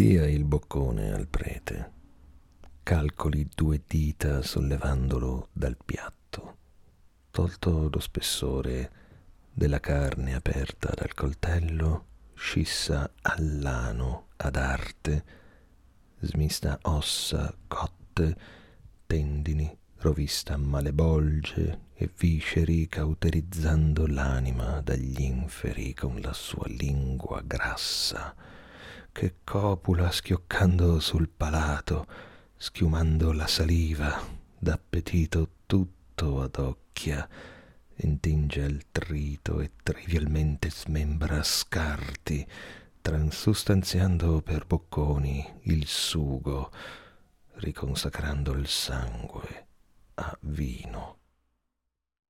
Dia il boccone al prete. Calcoli due dita sollevandolo dal piatto. Tolto lo spessore della carne aperta dal coltello, scissa all'ano ad arte, smista ossa cotte, tendini, rovista malebolge e visceri cauterizzando l'anima dagli inferi con la sua lingua grassa, che copula schioccando sul palato, schiumando la saliva, d'appetito tutto ad occhia, intinge il trito e trivialmente smembra scarti, transustanziando per bocconi il sugo, riconsacrando il sangue a vino.